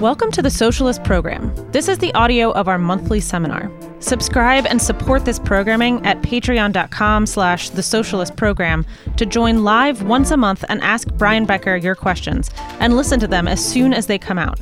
Welcome to the Socialist Program. This is the audio of our monthly seminar. Subscribe and support this programming at patreon.com slash the socialist program to join live once a month and ask Brian Becker your questions and listen to them as soon as they come out.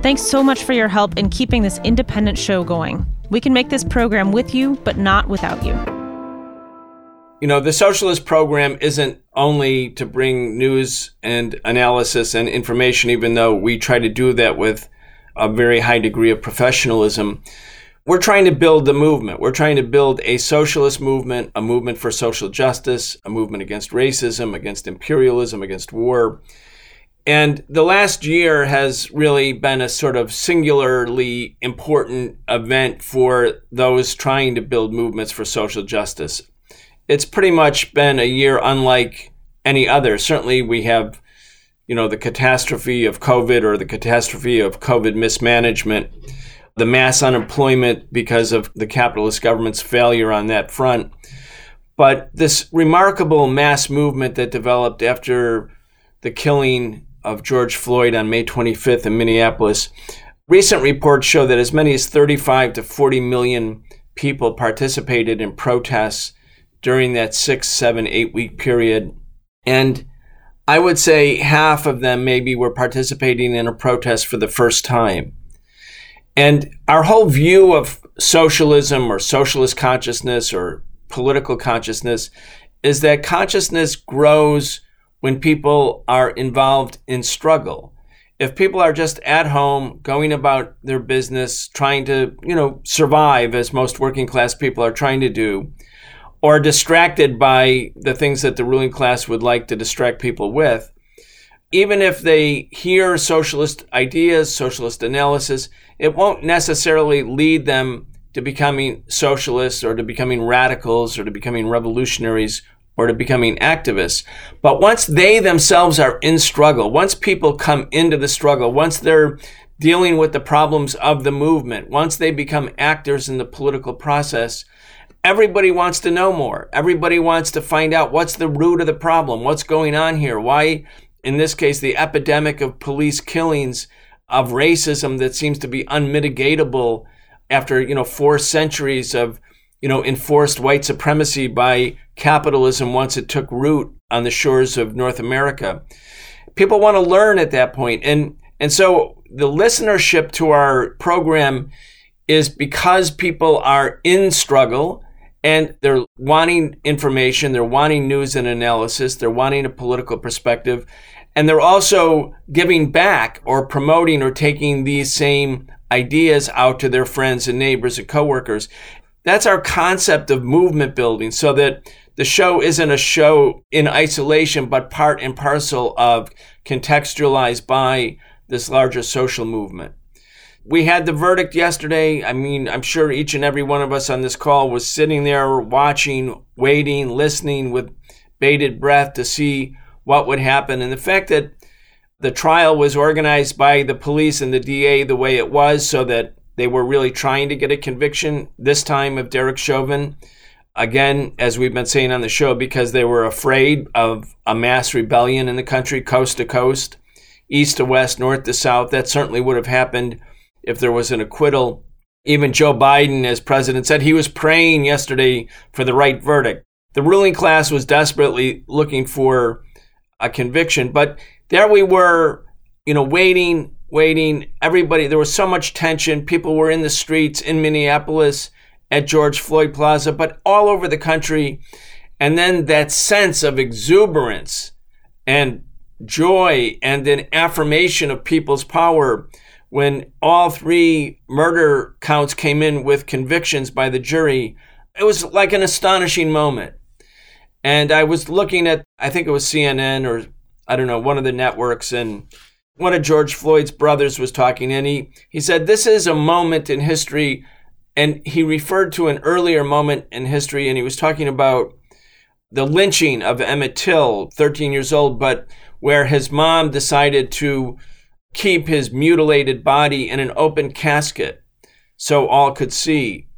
Thanks so much for your help in keeping this independent show going. We can make this program with you, but not without you. You know, the socialist program isn't only to bring news and analysis and information, even though we try to do that with a very high degree of professionalism. We're trying to build the movement. We're trying to build a socialist movement, a movement for social justice, a movement against racism, against imperialism, against war. And the last year has really been a sort of singularly important event for those trying to build movements for social justice it's pretty much been a year unlike any other. Certainly, we have, you know, the catastrophe of COVID or the catastrophe of COVID mismanagement, the mass unemployment because of the capitalist government's failure on that front. But this remarkable mass movement that developed after the killing of George Floyd on May 25th in Minneapolis, recent reports show that as many as 35 to 40 million people participated in protests during that six, seven, eight week period. And I would say half of them maybe were participating in a protest for the first time. And our whole view of socialism or socialist consciousness or political consciousness is that consciousness grows when people are involved in struggle. If people are just at home, going about their business, trying to, you know, survive as most working class people are trying to do, or distracted by the things that the ruling class would like to distract people with, even if they hear socialist ideas, socialist analysis, it won't necessarily lead them to becoming socialists or to becoming radicals or to becoming revolutionaries or to becoming activists. But once they themselves are in struggle, once people come into the struggle, once they're dealing with the problems of the movement, once they become actors in the political process, everybody wants to know more. Everybody wants to find out what's the root of the problem, what's going on here, why, in this case, the epidemic of police killings of racism that seems to be unmitigatable after you know four centuries of you know enforced white supremacy by capitalism once it took root on the shores of North America. People want to learn at that point, and and so the listenership to our program is because people are in struggle and they're wanting information, they're wanting news and analysis, they're wanting a political perspective, and they're also giving back or promoting or taking these same ideas out to their friends and neighbors and coworkers. That's our concept of movement building so that the show isn't a show in isolation, but part and parcel of contextualized by this larger social movement we had the verdict yesterday. I mean, I'm sure each and every one of us on this call was sitting there watching, waiting, listening with bated breath to see what would happen. And the fact that the trial was organized by the police and the DA the way it was, so that they were really trying to get a conviction this time of Derek Chauvin. Again, as we've been saying on the show, because they were afraid of a mass rebellion in the country, coast to coast, east to west, north to south. That certainly would have happened if there was an acquittal. Even Joe Biden, as president, said he was praying yesterday for the right verdict. The ruling class was desperately looking for a conviction, but there we were, you know, waiting, waiting. Everybody, there was so much tension. People were in the streets in Minneapolis at George Floyd Plaza, but all over the country. And then that sense of exuberance and joy and an affirmation of people's power when all three murder counts came in with convictions by the jury, it was like an astonishing moment. And I was looking at, I think it was CNN or I don't know, one of the networks, and one of George Floyd's brothers was talking, and he, he said, This is a moment in history. And he referred to an earlier moment in history, and he was talking about the lynching of Emmett Till, 13 years old, but where his mom decided to keep his mutilated body in an open casket so all could see,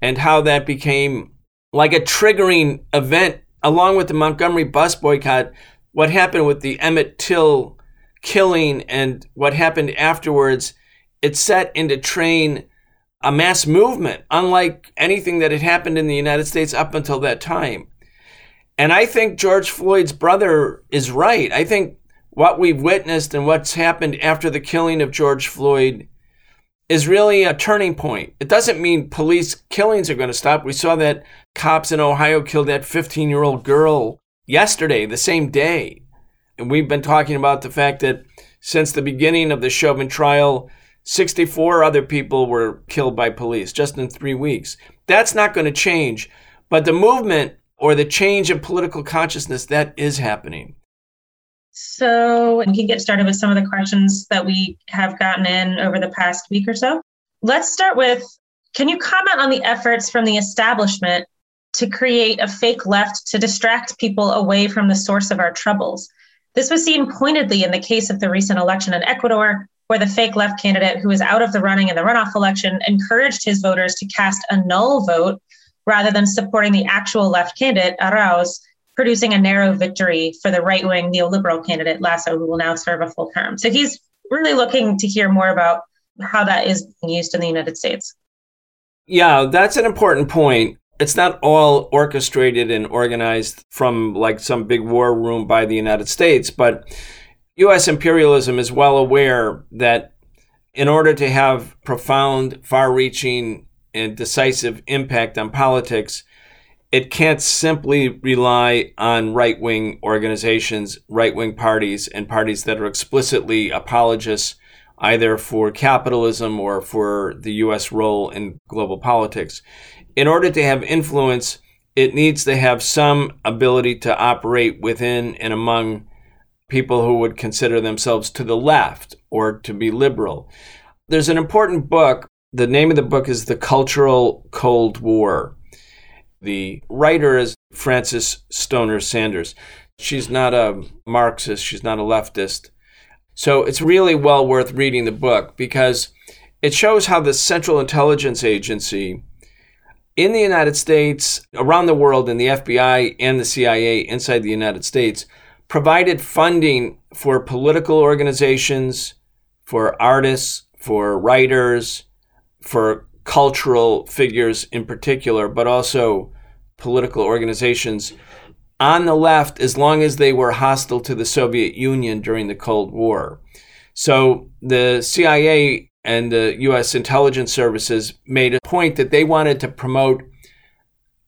and how that became like a triggering event along with the Montgomery bus boycott. What happened with the Emmett Till killing and what happened afterwards it set into train a mass movement, unlike anything that had happened in the United States up until that time. And I think George Floyd's brother is right. I think what we've witnessed and what's happened after the killing of George Floyd is really a turning point. It doesn't mean police killings are going to stop. We saw that cops in Ohio killed that 15 year old girl yesterday, the same day. And we've been talking about the fact that since the beginning of the Chauvin trial, 64 other people were killed by police just in three weeks. That's not going to change. But the movement or the change in political consciousness, that is happening. So we can get started with some of the questions that we have gotten in over the past week or so. Let's start with Can you comment on the efforts from the establishment to create a fake left to distract people away from the source of our troubles? This was seen pointedly in the case of the recent election in Ecuador, where the fake left candidate who was out of the running in the runoff election encouraged his voters to cast a null vote rather than supporting the actual left candidate, Arauz, producing a narrow victory for the right wing neoliberal candidate, Lasso, who will now serve a full term. So he's really looking to hear more about how that is being used in the United States. Yeah, that's an important point. It's not all orchestrated and organized from like some big war room by the United States, but US imperialism is well aware that in order to have profound, far reaching, and decisive impact on politics, it can't simply rely on right wing organizations, right wing parties, and parties that are explicitly apologists either for capitalism or for the U.S. role in global politics. In order to have influence, it needs to have some ability to operate within and among people who would consider themselves to the left or to be liberal. There's an important book. The name of the book is The Cultural Cold War the writer is Frances Stonor Saunders. She's not a Marxist, she's not a leftist. So it's really well worth reading the book because it shows how the Central Intelligence Agency in the United States, around the world, in the FBI and the CIA inside the United States, provided funding for political organizations, for artists, for writers, for cultural figures in particular, but also political organizations on the left as long as they were hostile to the Soviet Union during the Cold War. So the CIA and the US intelligence services made a point that they wanted to promote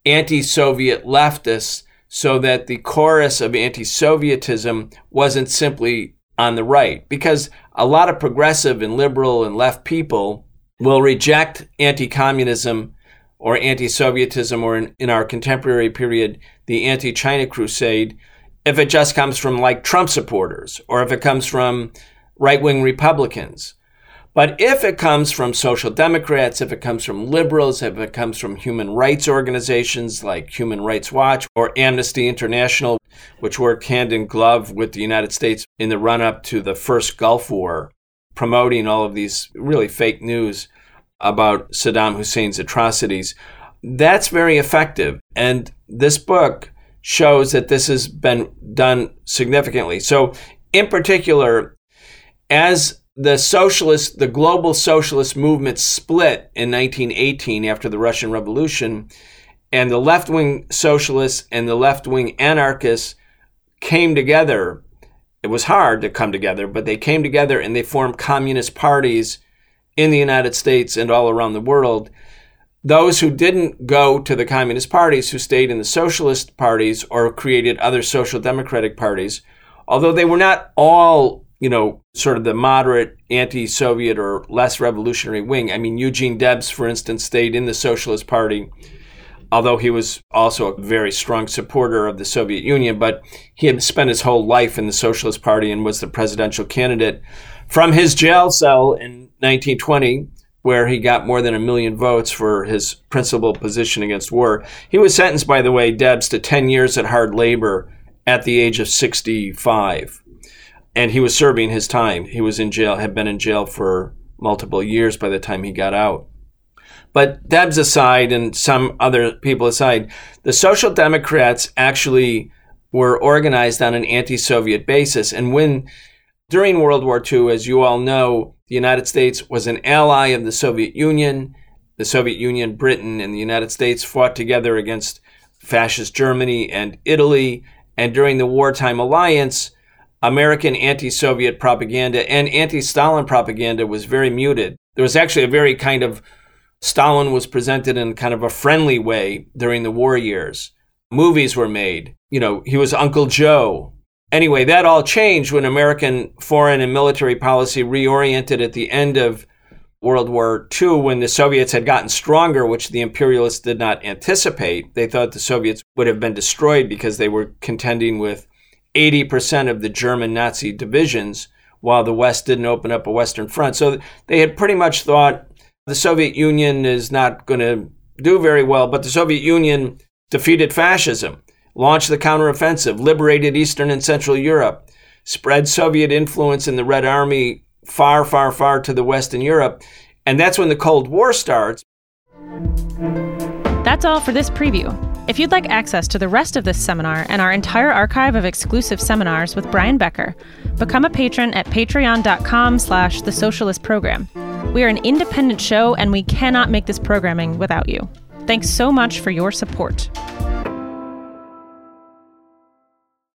anti Soviet leftists so that the chorus of anti Sovietism wasn't simply on the right. Because a lot of progressive and liberal and left people will reject anti communism or anti Sovietism, or in, in our contemporary period, the anti China crusade, if it just comes from like Trump supporters or if it comes from right wing Republicans. But if it comes from social democrats, if it comes from liberals, if it comes from human rights organizations like Human Rights Watch or Amnesty International, which worked hand in glove with the United States in the run up to the first Gulf War, promoting all of these really fake news, about Saddam Hussein's atrocities. That's very effective. And this book shows that this has been done significantly. So, in particular, as the socialist, the global socialist movement split in 1918 after the Russian Revolution, and the left wing socialists and the left wing anarchists came together. It was hard to come together, but they came together and they formed communist parties in the United States and all around the world. Those who didn't go to the communist parties, who stayed in the socialist parties or created other social democratic parties, although they were not all, you know, sort of the moderate anti Soviet or less revolutionary wing. I mean, Eugene Debs, for instance, stayed in the Socialist Party, although he was also a very strong supporter of the Soviet Union, but he had spent his whole life in the Socialist Party and was the presidential candidate from his jail cell in 1920, where he got more than a million votes for his principal position against war. He was sentenced, by the way, Debs, to 10 years at hard labor at the age of 65. And he was serving his time. He was in jail, had been in jail for multiple years by the time he got out. But Debs aside and some other people aside, the Social Democrats actually were organized on an anti Soviet basis. And when During World War II, as you all know, the United States was an ally of the Soviet Union. The Soviet Union, Britain, and the United States fought together against fascist Germany and Italy. And during the wartime alliance, American anti Soviet propaganda and anti Stalin propaganda was very muted. There was actually a very kind of Stalin was presented in kind of a friendly way during the war years. Movies were made. You know, he was Uncle Joe. Anyway, that all changed when American foreign and military policy reoriented at the end of World War II when the Soviets had gotten stronger, which the imperialists did not anticipate. They thought the Soviets would have been destroyed because they were contending with 80% of the German Nazi divisions while the West didn't open up a Western front. So they had pretty much thought the Soviet Union is not going to do very well, but the Soviet Union defeated fascism, launched the counteroffensive, liberated Eastern and Central Europe, spread Soviet influence in the Red Army far, far, far to the West in Europe. And that's when the Cold War starts. That's all for this preview. If you'd like access to the rest of this seminar and our entire archive of exclusive seminars with Brian Becker, become a patron at patreon.com slash the socialist program. We are an independent show and we cannot make this programming without you. Thanks so much for your support.